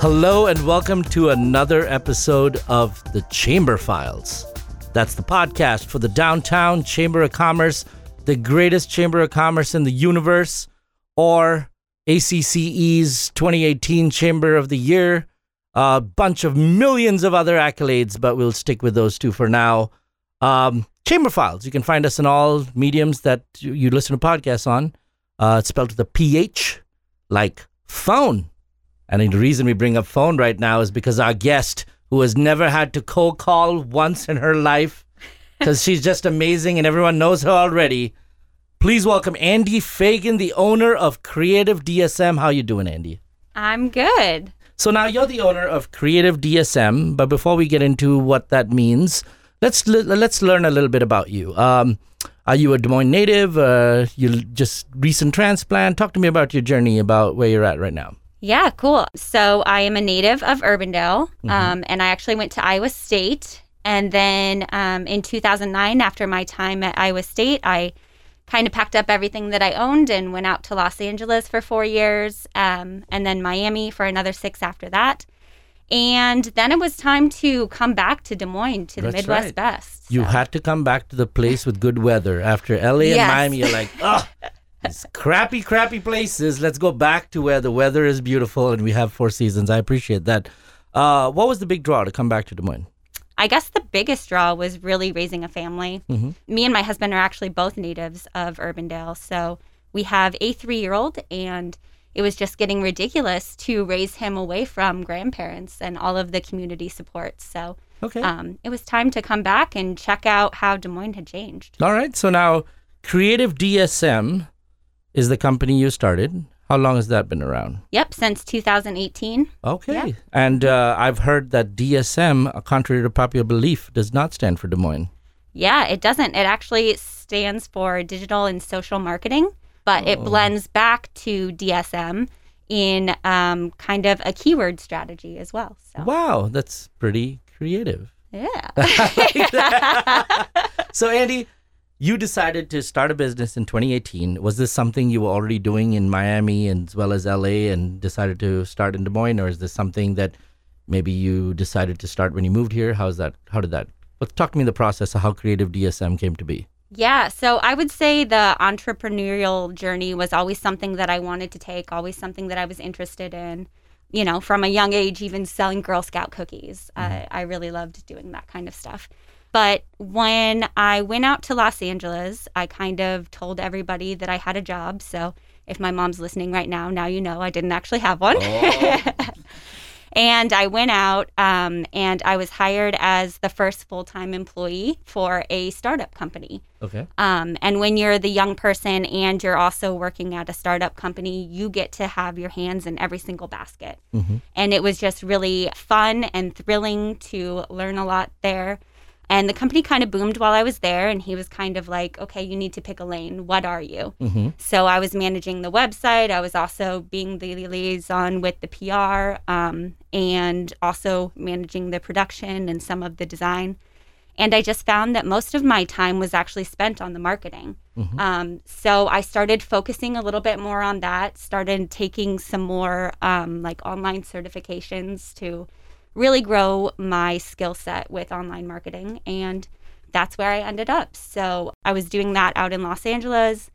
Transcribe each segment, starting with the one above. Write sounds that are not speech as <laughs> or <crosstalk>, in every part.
Hello, and welcome to another episode of the Chamber Philes. That's the podcast for the Downtown Chamber of Commerce, the greatest chamber of commerce in the universe, or ACCE's 2018 Chamber of the Year, a bunch of millions of other accolades, but we'll stick with those two for now. Um, Chamber Philes. You can find us in all mediums that you, listen to podcasts on. Uh, it's spelled with a PH, like phone. And the reason we bring up phone right now is because our guest, who has never had to cold call once in her life, because she's just amazing and everyone knows her already. Please welcome Andy Fagan, the owner of Creative DSM. How you doing, Andy? I'm good. So now you're the owner of Creative DSM, but before we get into what that means, let's let's learn a little bit about you. Um, are you a Des Moines native? Uh, you just recent transplant? Talk to me about your journey, about where you're at right now. Yeah, cool. So I am a native of Urbandale, Mm-hmm. um, and I actually went to Iowa State. And then um, in 2009, after my time at Iowa State, I kind of packed up everything that I owned and went out to Los Angeles for four years, um, and then Miami for another six after that. And then it was time to come back to Des Moines to the That's Midwest right. Best. You had to come back to the place with good weather. After LA and Yes. Miami, you're like, oh, <laughs> these crappy, crappy places. Let's go back to where the weather is beautiful and we have four seasons. I appreciate that. Uh, what was the big draw to come back to Des Moines? I guess the biggest draw was really raising a family. Mhm. Me and my husband are actually both natives of Urbandale. So we have a three year old, and it was just getting ridiculous to raise him away from grandparents and all of the community support. So Okay. um, it was time to come back and check out how Des Moines had changed. All right. So now, Creative DSM is the company you started. How long has that been around? Yep, since 2018. Okay. Yeah. And uh, I've heard that DSM, contrary to popular belief, does not stand for Des Moines. Yeah, it doesn't. It actually stands for digital and social marketing, but it blends back to DSM in um, kind of a keyword strategy as well. So, Wow, that's pretty creative. yeah. <laughs> <laughs> So, Andy, you decided to start a business in 2018. Was this something you were already doing in Miami as well as LA and decided to start in Des Moines, or is this something that maybe you decided to start when you moved here? How's that? How did that? Let's talk to me the process of how Creative DSM came to be. yeah. So, I would say the entrepreneurial journey was always something that I wanted to take, always something that I was interested in. You know, from a young age, even selling Girl Scout cookies. Uh, I really loved doing that kind of stuff. But when I went out to Los Angeles, I kind of told everybody that I had a job. So if my mom's listening right now, now you know I didn't actually have one. <laughs> and I went out um, and I was hired as the first full time employee for a startup company. Okay. Um, and when you're the young person and you're also working at a startup company, you get to have your hands in every single basket. And it was just really fun and thrilling to learn a lot there. And the company kind of boomed while I was there. And he was kind of like, okay, you need to pick a lane. What are you? Mm-hmm. So I was managing the website. I was also being the liaison with the PR um, and also managing the production and some of the design. And I just found that most of my time was actually spent on the marketing. Um, so I started focusing a little bit more on that, started taking some more um, like online certifications to really grow my skill set with online marketing. And that's where I ended up. So I was doing that out in Los Angeles.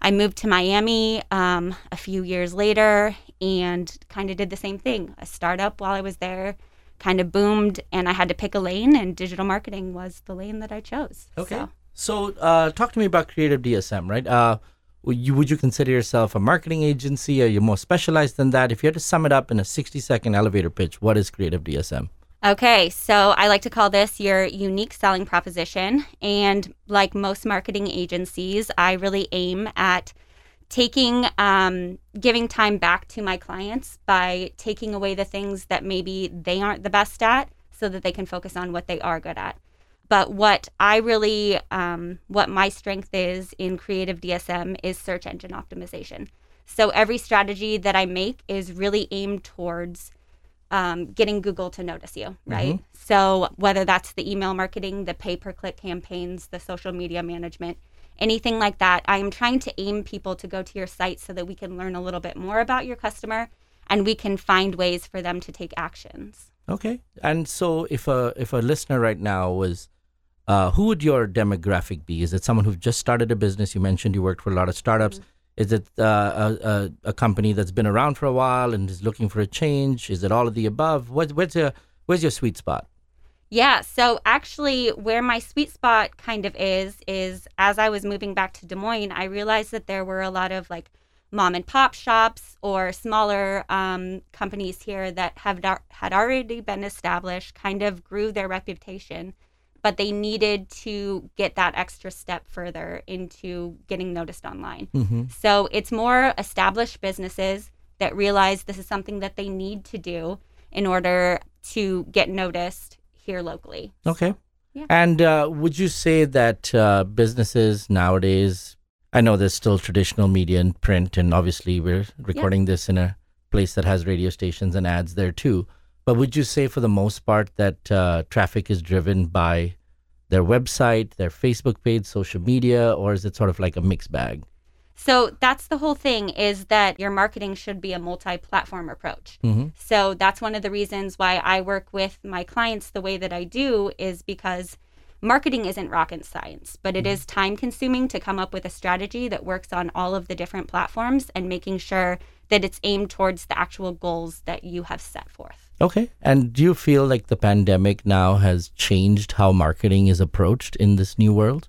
I moved to Miami um, a few years later and kind of did the same thing. A startup while I was there kind of boomed, and I had to pick a lane, and digital marketing was the lane that I chose. Okay. So- So, uh, talk to me about Creative DSM, right? Uh, you would you consider yourself a marketing agency? Are you more specialized than that? If you had to sum it up in a sixty second elevator pitch, what is Creative DSM? Okay, so I like to call this your unique selling proposition. And like most marketing agencies, I really aim at taking, um, giving time back to my clients by taking away the things that maybe they aren't the best at so that they can focus on what they are good at. But what I really, um, what my strength is in creative DSM is search engine optimization. So every strategy that I make is really aimed towards um, getting Google to notice you, right? So whether that's the email marketing, the pay per click campaigns, the social media management, anything like that, I am trying to aim people to go to your site so that we can learn a little bit more about your customer and we can find ways for them to take actions. Okay. And so if a if a listener right now was uh, who would your demographic be? Is it someone who just started a business? You mentioned you worked for a lot of startups. Is it uh, a, a, a company that's been around for a while and is looking for a change? Is it all of the above? What, where's your where's your sweet spot? Yeah, so actually, where my sweet spot kind of is, is as I was moving back to Des Moines, I realized that there were a lot of like mom and pop shops or smaller um, companies here that have had already been established, kind of grew their reputation, but they needed to get that extra step further into getting noticed online. Mm-hmm. So it's more established businesses that realize this is something that they need to do in order to get noticed here locally. Okay. Yeah. And uh, would you say that uh, businesses nowadays, I know there's still traditional media and print, and obviously we're recording yeah. this in a place that has radio stations and ads there too. But would you say, for the most part, that uh, traffic is driven by their website, their Facebook page, social media, or is it sort of like a mixed bag? So that's the whole thing is that your marketing should be a multi-platform approach. Mm-hmm. So that's one of the reasons why I work with my clients the way that I do is because marketing isn't rocket science, but it mm-hmm. is time consuming to come up with a strategy that works on all of the different platforms and making sure that it's aimed towards the actual goals that you have set forth. Okay. And do you feel like the pandemic now has changed how marketing is approached in this new world?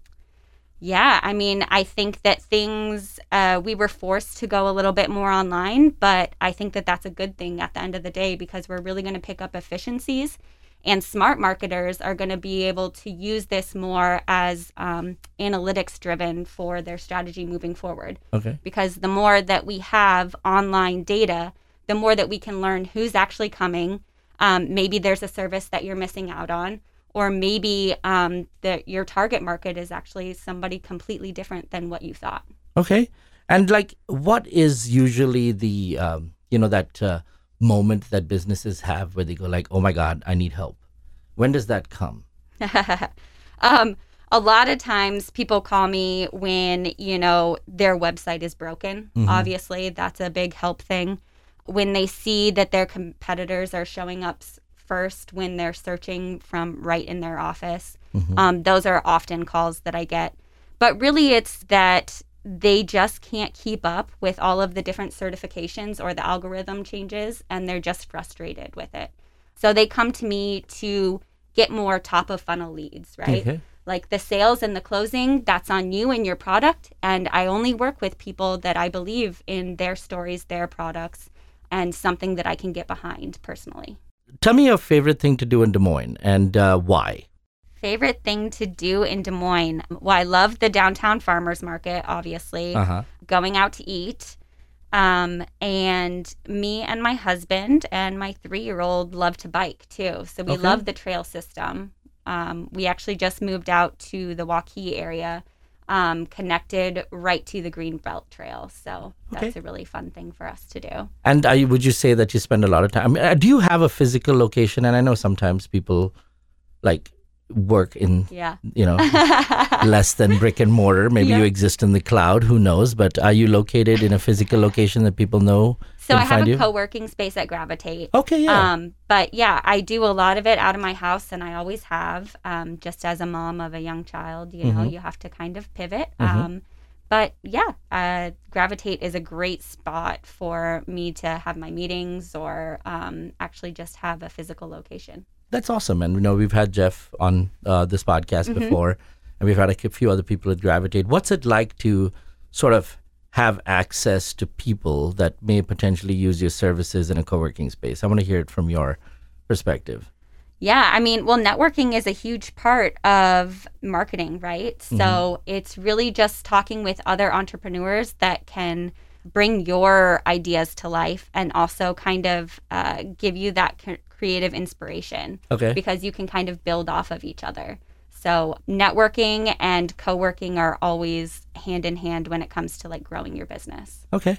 Yeah, I mean, I think that things, uh, we were forced to go a little bit more online, but I think that that's a good thing at the end of the day because we're really going to pick up efficiencies. And smart marketers are going to be able to use this more as um, analytics driven for their strategy moving forward. Okay. Because the more that we have online data, the more that we can learn who's actually coming. Um, maybe there's a service that you're missing out on or maybe um, that your target market is actually somebody completely different than what you thought. Okay, and like, what is usually the um, you know that uh, moment that businesses have where they go like, "Oh my God, I need help." When does that come? <laughs> um, a lot of times people call me when you know their website is broken. Mm-hmm. Obviously, that's a big help thing. When they see that their competitors are showing up first when they're searching from right in their office. Mm-hmm. Um, those are often calls that I get. But really, it's that they just can't keep up with all of the different certifications or the algorithm changes, and they're just frustrated with it. So they come to me to get more top of funnel leads, right? Okay. Like the sales and the closing, that's on you and your product. And I only work with people that I believe in their stories, their products, and something that I can get behind personally tell me your favorite thing to do in Des Moines and uh, why. Favorite thing to do in Des Moines? Well, I love the downtown farmers market, obviously. Uh-huh. Going out to eat. Um, and me and my husband and my three year old love to bike too. So we okay. love the trail system. Um, we actually just moved out to the Waukee area um, connected right to the Greenbelt Trail. So that's okay. a really fun thing for us to do. And you, would you say that you spend a lot of time? I mean, uh, do you have a physical location? And I know sometimes people like work in yeah. you know <laughs> less than brick and mortar maybe yeah. you exist in the cloud who knows but are you located in a physical location that people know so i have a you? co-working space at gravitate okay yeah um, but yeah i do a lot of it out of my house and i always have um, just as a mom of a young child you know mm-hmm. you have to kind of pivot mm-hmm. um, but yeah uh, gravitate is a great spot for me to have my meetings or um, actually just have a physical location that's awesome. And you know, we've had Jeff on uh, this podcast mm-hmm. before, and we've had a few other people at Gravitate. What's it like to sort of have access to people that may potentially use your services in a co-working space? I want to hear it from your perspective. Yeah, I mean, well, networking is a huge part of marketing, right? Mm-hmm. So it's really just talking with other entrepreneurs that can bring your ideas to life and also kind of uh, give you that creative inspiration. Okay. Because you can kind of build off of each other. So networking and co-working are always hand in hand when it comes to like growing your business. Okay.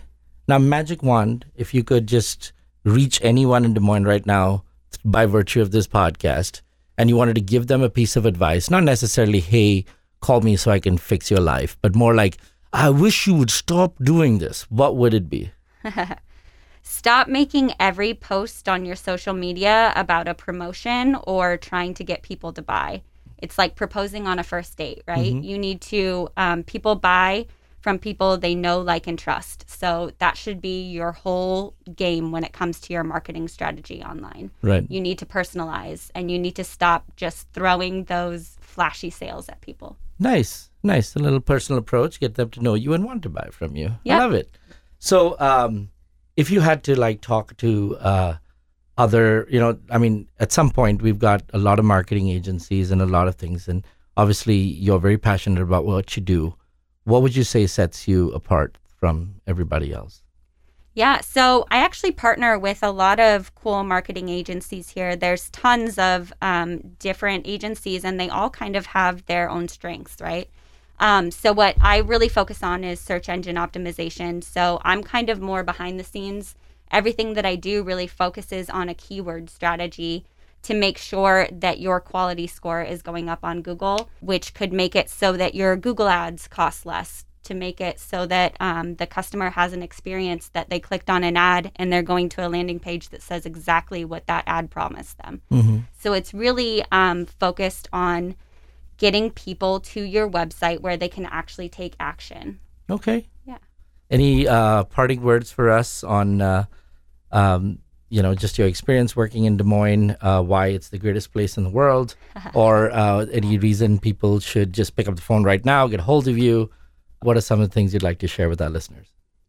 Now magic wand, if you could just reach anyone in Des Moines right now by virtue of this podcast and you wanted to give them a piece of advice, not necessarily hey, call me so I can fix your life, but more like I wish you would stop doing this. What would it be? <laughs> stop making every post on your social media about a promotion or trying to get people to buy. It's like proposing on a first date, right? Mhm. You need to, um, people buy from people they know, like, and trust. So that should be your whole game when it comes to your marketing strategy online. Right. You need to personalize and you need to stop just throwing those flashy sales at people. Nice, nice. A little personal approach, get them to know you and want to buy from you. I love it. So, um, if you had to like talk to uh, other, you know, I mean, at some point we've got a lot of marketing agencies and a lot of things, and obviously you're very passionate about what you do. What would you say sets you apart from everybody else? Yeah, so I actually partner with a lot of cool marketing agencies here. There's tons of um, different agencies, and they all kind of have their own strengths, right? Um, so, what I really focus on is search engine optimization. So, I'm kind of more behind the scenes. Everything that I do really focuses on a keyword strategy to make sure that your quality score is going up on Google, which could make it so that your Google ads cost less, to make it so that um, the customer has an experience that they clicked on an ad and they're going to a landing page that says exactly what that ad promised them. Mm-hmm. So it's really um, focused on getting people to your website where they can actually take action. Okay. Yeah. Any uh, parting words for us on, uh, um, you know, just your experience working in Des Moines, uh, why it's the greatest place in the world, <laughs> or uh, any reason people should just pick up the phone right now, get a hold of you? What are some of the things you'd like to share with our listeners?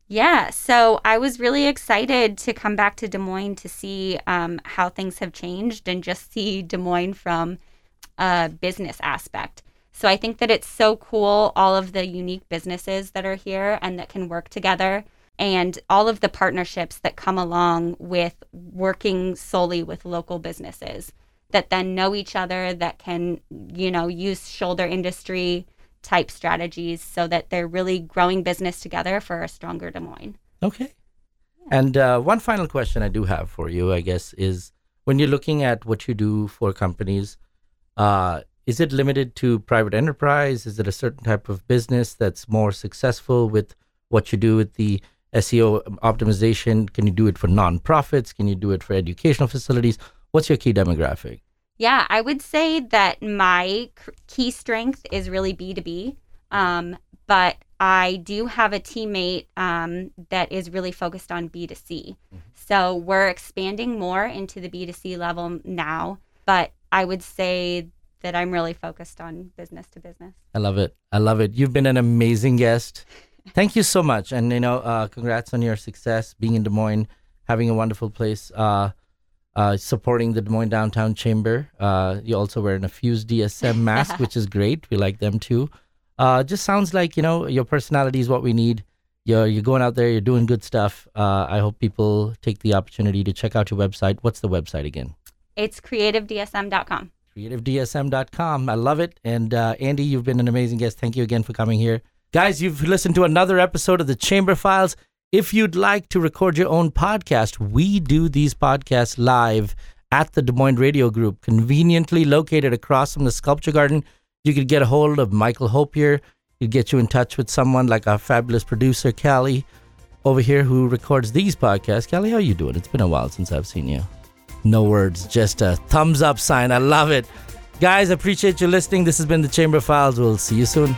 Yeah, so I was really excited to come back to Des Moines to see um, how things have changed and just see Des Moines from a business aspect. So I think that it's so cool, all of the unique businesses that are here and that can work together, and all of the partnerships that come along with working solely with local businesses that then know each other, that can, you know, use shoulder industry type strategies so that they're really growing business together for a stronger Des Moines. Okay. And uh, one final question I do have for you, I guess, is when you're looking at what you do for companies, uh, is it limited to private enterprise? Is it a certain type of business that's more successful with what you do with the SEO optimization? Can you do it for nonprofits? Can you do it for educational facilities? What's your key demographic? Yeah, I would say that my key strength is really B2B. Um, but I do have a teammate um, that is really focused on B2C. So we're expanding more into the B2C level now. But I would say that I'm really focused on business to business. I love it. I love it. You've been an amazing guest. <laughs> Thank you so much. And, you know, uh, congrats on your success being in Des Moines, having a wonderful place, uh, uh, supporting the Des Moines Downtown Chamber. Uh, you also wearing a Fuse DSM mask, <laughs> which is great. We like them too. Uh, just sounds like, you know, your personality is what we need. You're, you're going out there, you're doing good stuff. Uh, I hope people take the opportunity to check out your website. What's the website again? It's creativedsm.com. creativedsm.com. I love it. And uh, Andy, you've been an amazing guest. Thank you again for coming here. Guys, you've listened to another episode of the Chamber Philes. If you'd like to record your own podcast, we do these podcasts live at the Des Moines Radio Group, conveniently located across from the Sculpture Garden. You could get a hold of Michael Hopier. He'd get you in touch with someone like our fabulous producer, Callie, over here who records these podcasts. Callie, how you doing? It's been a while since I've seen you. No words, just a thumbs up sign. I love it. Guys, appreciate you listening. This has been the Chamber Philes. We'll see you soon.